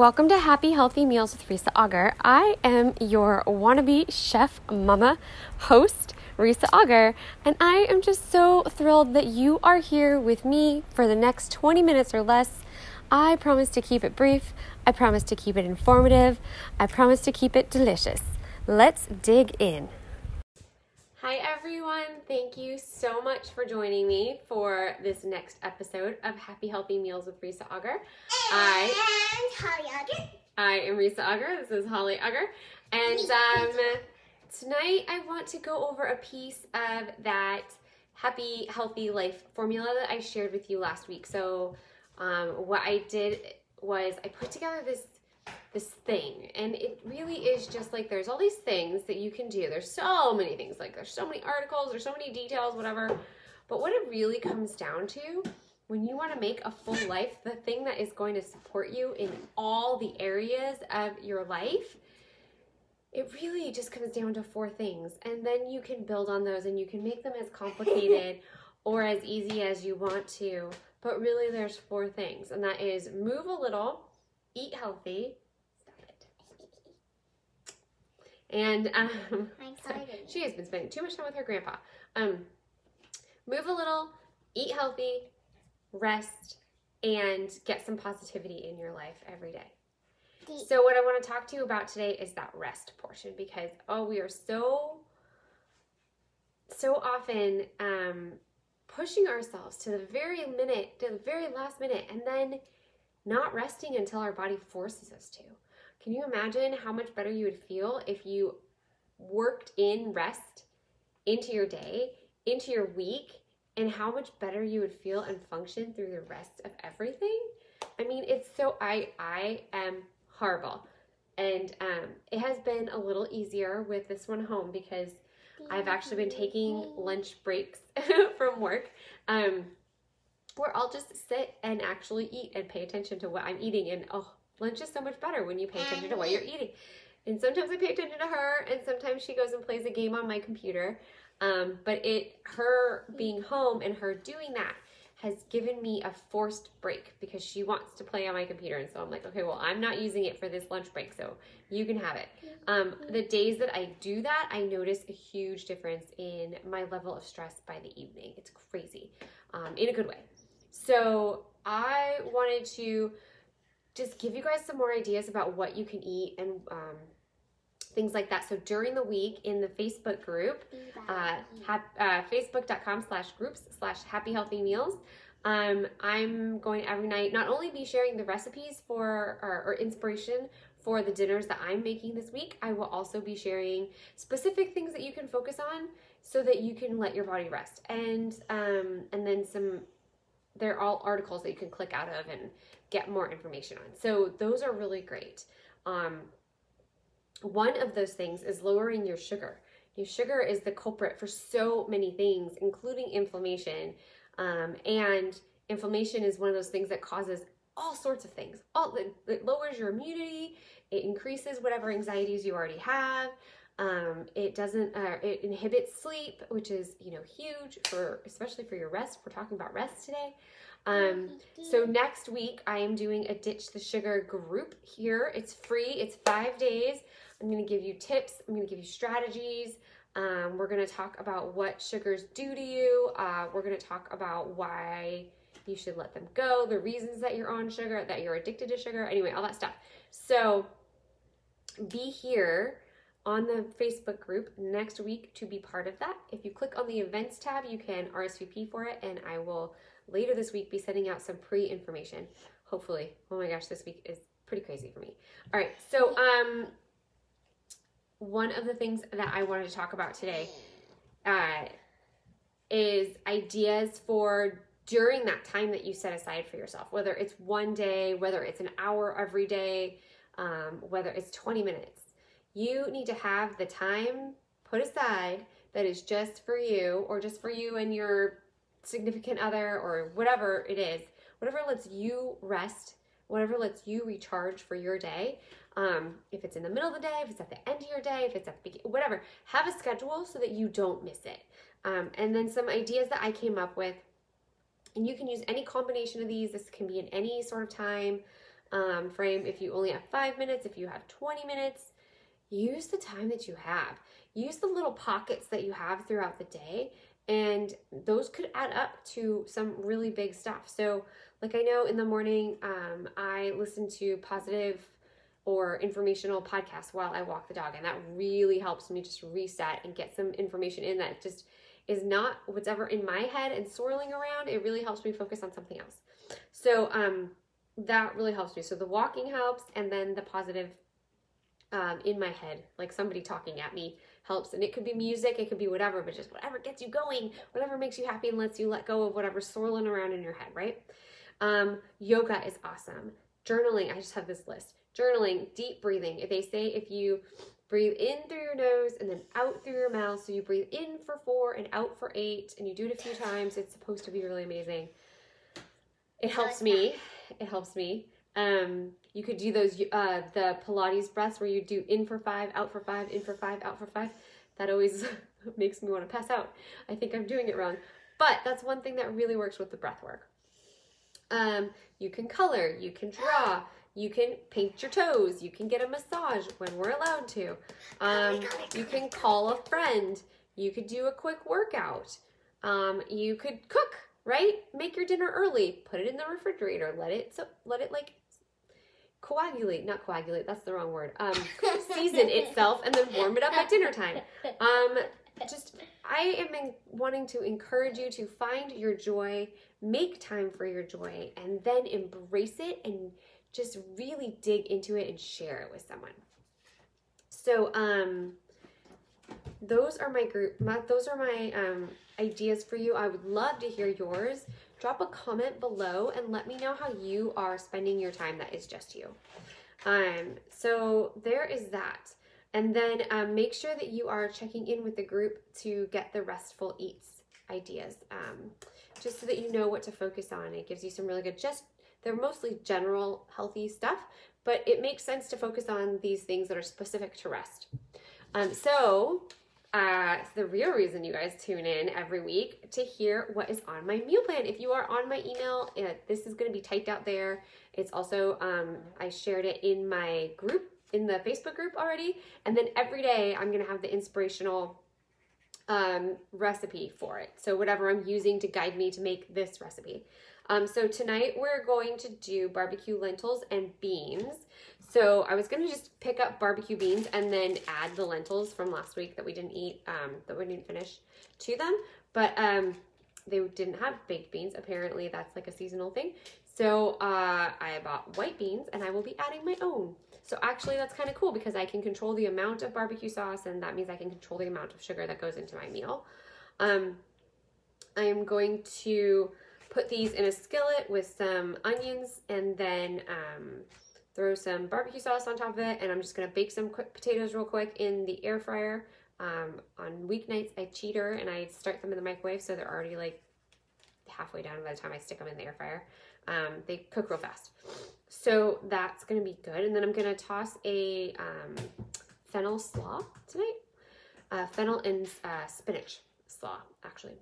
Welcome to Happy Healthy Meals with Risa Auger. I am your wannabe chef mama host, Risa Auger, and I am just so thrilled that you are here with me for the next 20 minutes or less. I promise to keep it brief, I promise to keep it informative, I promise to keep it delicious. Let's dig in. Hi, everyone. Thank you so much for joining me for this next episode of Happy Healthy Meals with Risa Auger. I Holly Auger. I am Risa Auger. This is Holly Auger. And um, tonight I want to go over a piece of that happy, healthy life formula that I shared with you last week. So, um, what I did was I put together this this thing. And it really is just like there's all these things that you can do. There's so many things like there's so many articles there's so many details whatever. But what it really comes down to when you want to make a full life the thing that is going to support you in all the areas of your life it really just comes down to four things. And then you can build on those and you can make them as complicated or as easy as you want to. But really there's four things and that is move a little eat healthy and um, she has been spending too much time with her grandpa. Um, move a little, eat healthy, rest, and get some positivity in your life every day. So, what I want to talk to you about today is that rest portion because, oh, we are so, so often um, pushing ourselves to the very minute, to the very last minute, and then not resting until our body forces us to. Can you imagine how much better you would feel if you worked in rest into your day, into your week, and how much better you would feel and function through the rest of everything? I mean, it's so I I am horrible. And um, it has been a little easier with this one home because I've actually been taking lunch breaks from work. Um, where I'll just sit and actually eat and pay attention to what I'm eating. And oh, lunch is so much better when you pay attention to what you're eating. And sometimes I pay attention to her, and sometimes she goes and plays a game on my computer. Um, but it, her being home and her doing that has given me a forced break because she wants to play on my computer. And so I'm like, okay, well, I'm not using it for this lunch break, so you can have it. Um, the days that I do that, I notice a huge difference in my level of stress by the evening. It's crazy um, in a good way. So I wanted to just give you guys some more ideas about what you can eat and um, things like that. So during the week in the Facebook group, uh, uh, facebook.com slash groups slash happy healthy meals, um, I'm going every night not only be sharing the recipes for or, or, inspiration for the dinners that I'm making this week, I will also be sharing specific things that you can focus on so that you can let your body rest. And um, and then some they're all articles that you can click out of and get more information on. So those are really great. Um, one of those things is lowering your sugar. Your sugar is the culprit for so many things, including inflammation. Um, and inflammation is one of those things that causes all sorts of things. All it, it lowers your immunity. It increases whatever anxieties you already have. Um, it doesn't. Uh, it inhibits sleep, which is you know huge for especially for your rest. We're talking about rest today. Um, so next week I am doing a ditch the sugar group here. It's free. It's five days. I'm going to give you tips. I'm going to give you strategies. Um, we're going to talk about what sugars do to you. Uh, we're going to talk about why you should let them go, the reasons that you're on sugar, that you're addicted to sugar. Anyway, all that stuff. So be here on the Facebook group next week to be part of that. If you click on the events tab, you can RSVP for it, and I will later this week be sending out some pre information. Hopefully. Oh my gosh, this week is pretty crazy for me. All right, so um, one of the things that I wanted to talk about today uh, is ideas for during that time that you set aside for yourself, whether it's one day, whether it's an hour every day, um, whether it's 20 minutes. You need to have the time put aside that is just for you or just for you and your significant other or whatever it is, whatever lets you rest, whatever lets you recharge for your day. Um, if it's in the middle of the day, if it's at the end of your day, if it's at the beginning, whatever, have a schedule so that you don't miss it. Um, and then some ideas that I came up with, and you can use any combination of these. This can be in any sort of time. um, frame. If you only have five minutes, if you have 20 minutes, use the time that you have. Use the little pockets that you have throughout the day, and those could add up to some really big stuff. So, like I know in the morning, um, I listen to positive or informational podcasts while I walk the dog, and that really helps me just reset and get some information in that just is not what's ever in my head and swirling around. It really helps me focus on something else. So, um, that really helps me. So the walking helps, and then the positive um, in my head, like somebody talking at me, helps. And it could be music, it could be whatever, but just whatever gets you going, whatever makes you happy and lets you let go of whatever's swirling around in your head, right? Um, yoga is awesome. Journaling, I just have this list. Journaling, deep breathing. They say if you breathe in through your nose and then out through your mouth, so you breathe in for four and out for eight, and you do it a few times, it's supposed to be really amazing. It helps me. It helps me. Um, you could do those uh, the Pilates breaths where you do in for five, out for five, in for five, out for five. That always makes me want to pass out. I think I'm doing it wrong, but that's one thing that really works with the breath work. Um, you can color, you can draw, you can paint your toes, you can get a massage when we're allowed to. Um, you can call a friend, you could do a quick workout, um, you could cook right? Make your dinner early. Put it in the refrigerator. Let it so let it like coagulate, not coagulate, that's the wrong word. Um season itself and then warm it up at dinner time. Um just I am in, wanting to encourage you to find your joy, make time for your joy and then embrace it and just really dig into it and share it with someone. So um those are my group my, those are my um, ideas for you i would love to hear yours drop a comment below and let me know how you are spending your time that is just you. Um so there is that. And then um, make sure that you are checking in with the group to get the restful eats ideas um, just so that you know what to focus on. It gives you some really good just they're mostly general healthy stuff but it makes sense to focus on these things that are specific to rest. Um, so uh, the real reason you guys tune in every week to hear what is on my meal plan. If you are on my email, uh, this is going to be typed out there. It's also, um, I shared it in my group, in the Facebook group already. And then every day I'm going to have the inspirational um, recipe for it. So, whatever I'm using to guide me to make this recipe. Um, so, tonight we're going to do barbecue lentils and beans. So I was gonna just pick up barbecue beans and then add the lentils from last week that we didn't eat, um, that we didn't finish to them. But um, they didn't have baked beans. Apparently that's like a seasonal thing. So uh, I bought white beans and I will be adding my own. So actually that's kind of cool because I can control the amount of barbecue sauce and that means I can control the amount of sugar that goes into my meal. Um, I am going to put these in a skillet with some onions and then um, throw some barbecue sauce on top of it, and I'm just gonna bake some quick potatoes real quick in the air fryer. Um, on weeknights, I cheater and I start them in the microwave so they're already like halfway done by the time I stick them in the air fryer. Um, they cook real fast. So that's gonna be good. And then I'm gonna toss a um, fennel slaw tonight. Uh, fennel and uh, spinach slaw, actually,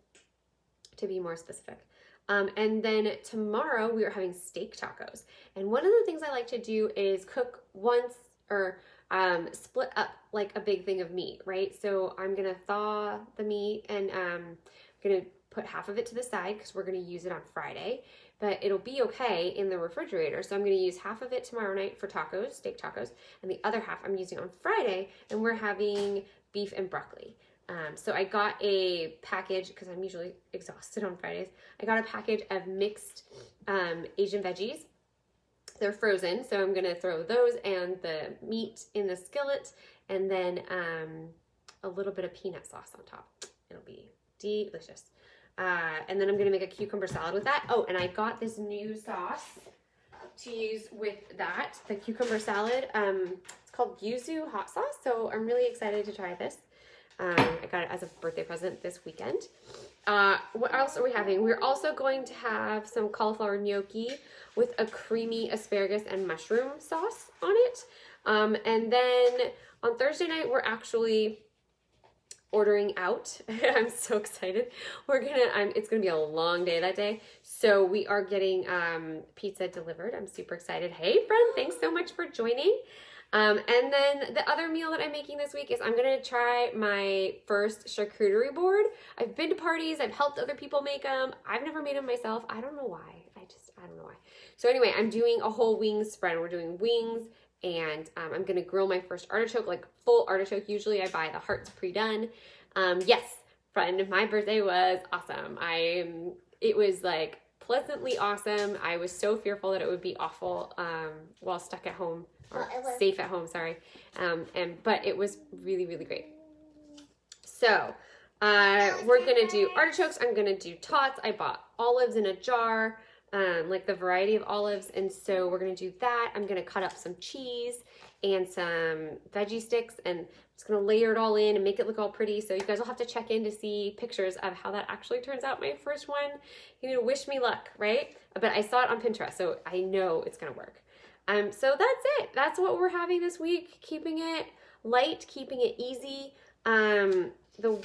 to be more specific. Um, and then tomorrow we are having steak tacos. And one of the things I like to do is cook once or um, split up like a big thing of meat, right? So I'm gonna thaw the meat and um, I'm gonna put half of it to the side because we're gonna use it on Friday, but it'll be okay in the refrigerator. So I'm gonna use half of it tomorrow night for tacos, steak tacos, and the other half I'm using on Friday, and we're having beef and broccoli. Um, so I got a package because I'm usually exhausted on Fridays. I got a package of mixed um, Asian veggies. They're frozen, so I'm gonna throw those and the meat in the skillet, and then um, a little bit of peanut sauce on top. It'll be delicious. Uh, and then I'm gonna make a cucumber salad with that. Oh, and I got this new sauce to use with that, the cucumber salad. Um, it's called yuzu hot sauce, so I'm really excited to try this. Um, I got it as a birthday present this weekend. Uh, what else are we having? We're also going to have some cauliflower gnocchi with a creamy asparagus and mushroom sauce on it. Um, and then on Thursday night, we're actually ordering out. I'm so excited. We're gonna. I'm, it's gonna be a long day that day, so we are getting um, pizza delivered. I'm super excited. Hey, friend, thanks so much for joining. Um, and then the other meal that I'm making this week is I'm gonna try my first charcuterie board. I've been to parties, I've helped other people make them. I've never made them myself. I don't know why. I just, I don't know why. So anyway, I'm doing a whole wings spread. We're doing wings and um, I'm gonna grill my first artichoke, like full artichoke. Usually I buy the hearts pre-done. Um, yes, friend, my birthday was awesome. I, it was like pleasantly awesome. I was so fearful that it would be awful um, while stuck at home or safe at home, sorry. Um, and but it was really, really great. So uh, we're gonna do artichokes. I'm gonna do tots. I bought olives in a jar, um, like the variety of olives, and so we're gonna do that. I'm gonna cut up some cheese and some veggie sticks, and I'm just gonna layer it all in and make it look all pretty. So you guys will have to check in to see pictures of how that actually turns out. My first one, you know, wish me luck, right? But I saw it on Pinterest, so I know it's gonna work. Um, so that's it. That's what we're having this week. Keeping it light, keeping it easy. Um, the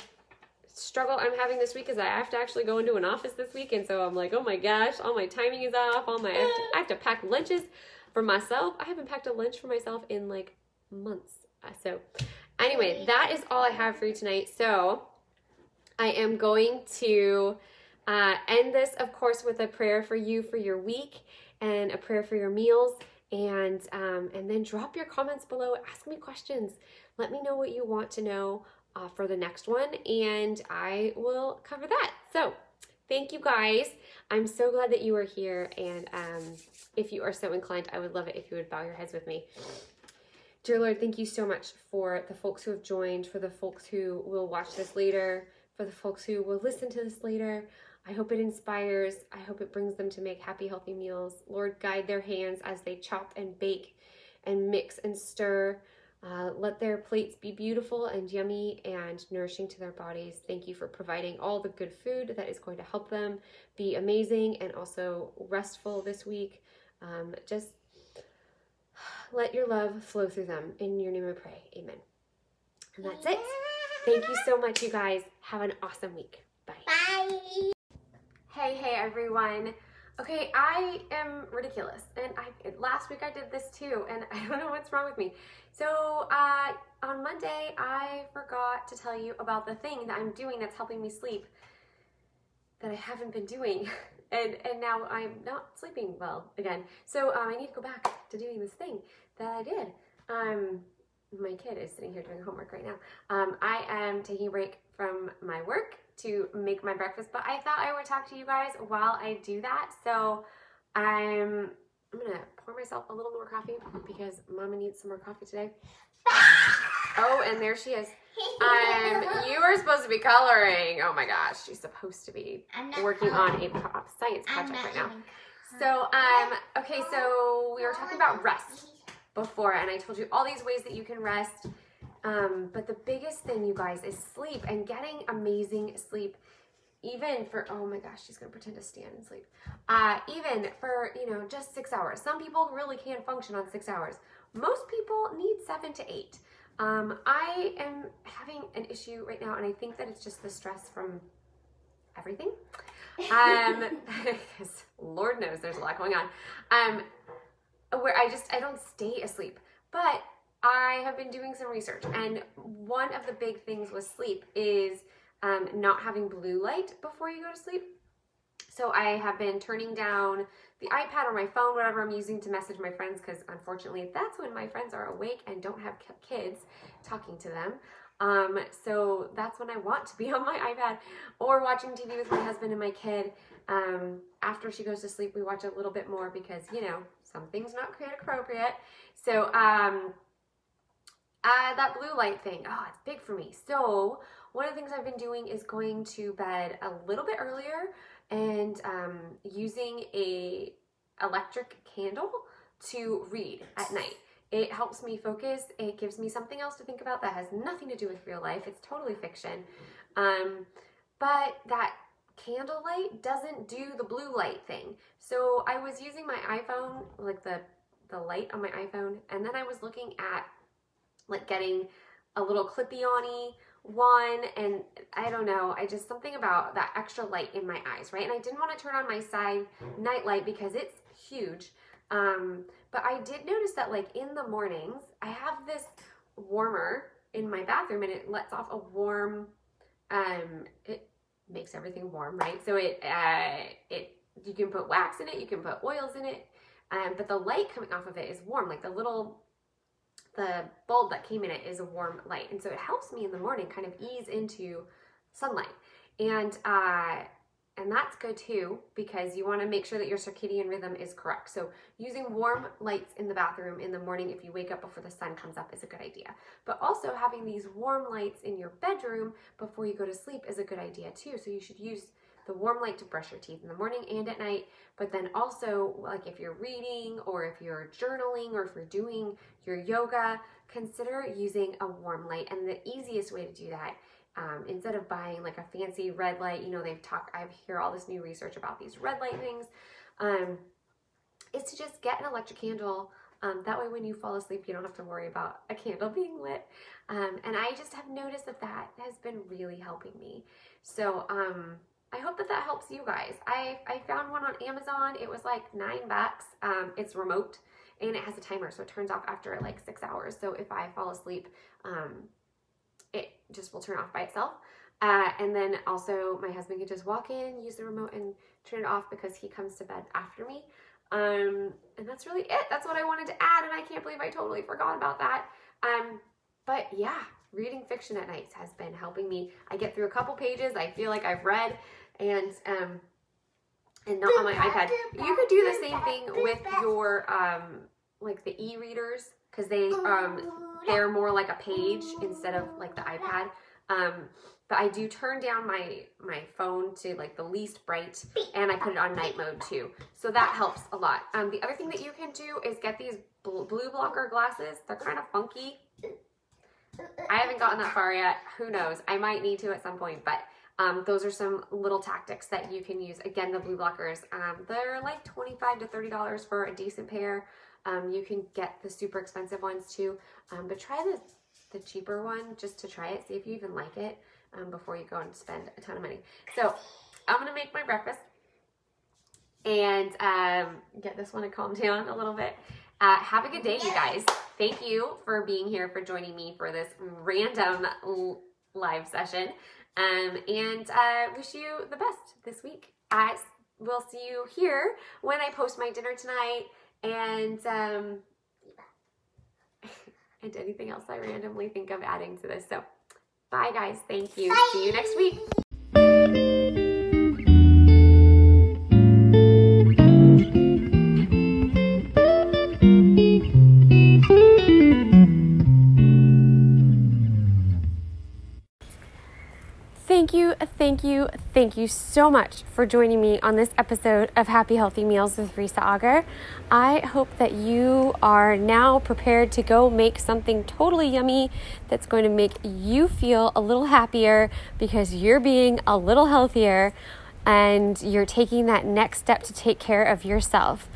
struggle I'm having this week is I have to actually go into an office this week, and so I'm like, oh my gosh, all my timing is off. All my I have to, I have to pack lunches for myself. I haven't packed a lunch for myself in like months. Uh, so anyway, that is all I have for you tonight. So I am going to uh, end this, of course, with a prayer for you for your week and a prayer for your meals and um, and then drop your comments below ask me questions. Let me know what you want to know uh, for the next one and i will cover that. So thank you guys. I'm so glad that you are here and um, if you are so inclined i would love it if you would bow your heads with me. Dear lord thank you so much for the folks who have joined for the folks who will watch this later for the folks who will listen to this later I hope it inspires. I hope it brings them to make happy, healthy meals. Lord, guide their hands as they chop and bake and mix and stir. Uh, let their plates be beautiful and yummy and nourishing to their bodies. Thank you for providing all the good food that is going to help them be amazing and also restful this week. Um, just let your love flow through them. In your name I pray. Amen. And that's it. Thank you so much, you guys. Have an awesome week. Bye. Bye. Hey, hey everyone. Okay, I am ridiculous. And I last week I did this too, and I don't know what's wrong with me. So uh, on Monday, I forgot to tell you about the thing that I'm doing that's helping me sleep that I haven't been doing. And, and now I'm not sleeping well again. So um, I need to go back to doing this thing that I did. Um, my kid is sitting here doing homework right now. Um, I am taking a break from my work to make my breakfast, but I thought I would talk to you guys while I do that. So I'm, I'm gonna pour myself a little more coffee because mama needs some more coffee today. oh, and there she is. Um, you are supposed to be coloring. Oh my gosh, she's supposed to be working coloring. on a pop science project right now. So, um, okay, so we were talking about rest before, and I told you all these ways that you can rest. Um, but the biggest thing, you guys, is sleep and getting amazing sleep. Even for, oh my gosh, she's gonna pretend to stand and sleep. Uh, even for, you know, just six hours. Some people really can't function on six hours. Most people need seven to eight. Um, I am having an issue right now, and I think that it's just the stress from everything. Um, because Lord knows there's a lot going on. Um, where I just, I don't stay asleep. But I have been doing some research, and one of the big things with sleep is um, not having blue light before you go to sleep. So I have been turning down the iPad or my phone, whatever I'm using to message my friends, because unfortunately that's when my friends are awake and don't have kids talking to them. Um, so that's when I want to be on my iPad or watching TV with my husband and my kid. Um, after she goes to sleep, we watch a little bit more because, you know, something's not create appropriate. So, um, uh, that blue light thing, oh, it's big for me. So one of the things I've been doing is going to bed a little bit earlier and um, using a electric candle to read at night. It helps me focus. It gives me something else to think about that has nothing to do with real life. It's totally fiction. Um, but that candlelight doesn't do the blue light thing. So I was using my iPhone, like the the light on my iPhone, and then I was looking at like getting a little clippy-on one and I don't know, I just something about that extra light in my eyes, right? And I didn't want to turn on my side night light because it's huge. Um, but I did notice that like in the mornings, I have this warmer in my bathroom and it lets off a warm um it makes everything warm, right? So it uh it you can put wax in it, you can put oils in it. Um, but the light coming off of it is warm, like the little the bulb that came in it is a warm light. And so it helps me in the morning kind of ease into sunlight. And uh, and that's good too because you want to make sure that your circadian rhythm is correct. So using warm lights in the bathroom in the morning if you wake up before the sun comes up is a good idea. But also having these warm lights in your bedroom before you go to sleep is a good idea too. So you should use the warm light to brush your teeth in the morning and at night, but then also like if you're reading or if you're journaling or if you're doing your yoga, consider using a warm light. And the easiest way to do that um, instead of buying like a fancy red light, you know, they've talked, I hear all this new research about these red light things, um, is to just get an electric candle. Um, that way, when you fall asleep, you don't have to worry about a candle being lit. Um, and I just have noticed that that has been really helping me. So, um, I hope that that helps you guys. I, I found one on Amazon. It was like nine bucks. Um, it's remote and it has a timer, so it turns off after like six hours. So if I fall asleep, um, it just will turn off by itself. Uh, and then also my husband can just walk in, use the remote and turn it off because he comes to bed after me. Um, and that's really it. That's what I wanted to add. And I can't believe I totally forgot about that. Um, but yeah, reading fiction at nights has been helping me. I get through a couple pages. I feel like I've read and um, and not on my iPad. You could do the same thing with your um, like the e-readers because they um, they're more like a page instead of like the iPad. Um, but I do turn down my my phone to like the least bright and I put it on night mode too. So that helps a lot. Um, the other thing that you can do is get these blue blocker glasses. They're kind of funky. I haven't gotten that far yet. Who knows? I might need to at some point, but um, those are some little tactics that you can use. Again, the blue blockers, um, they're like 25 to $30 for a decent pair. Um, you can get the super expensive ones too, um, but try the, the cheaper one just to try it. See if you even like it um, before you go and spend a ton of money. So I'm to make my breakfast and um, get this one to calm down a little bit. Uh, have a good day, you guys. Thank you for being here, for joining me for this random live session. Um, and uh, wish you the best this week. I will see you here when I post my dinner tonight and um, and anything else I randomly think of adding to this. So bye guys. Thank you. Bye. See you next week. Thank you so much for joining me on this episode of Happy Healthy Meals with Risa Auger. I hope that you are now prepared to go make something totally yummy that's going to make you feel a little happier because you're being a little healthier and you're taking that next step to take care of yourself.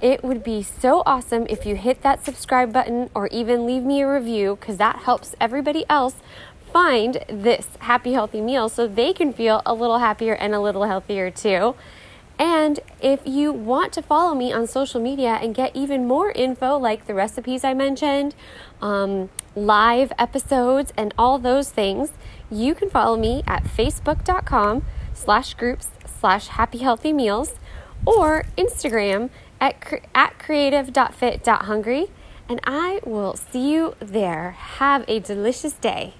It would be so awesome if you hit that subscribe button or even leave me a review because that helps everybody else find this happy, healthy meal so they can feel a little happier and a little healthier too. And if you want to follow me on social media and get even more info, like the recipes I mentioned, um, live episodes, and all those things, you can follow me at facebook.com slash groups slash happy healthy meals or Instagram at, at creative.fit.hungry. And I will see you there. Have a delicious day.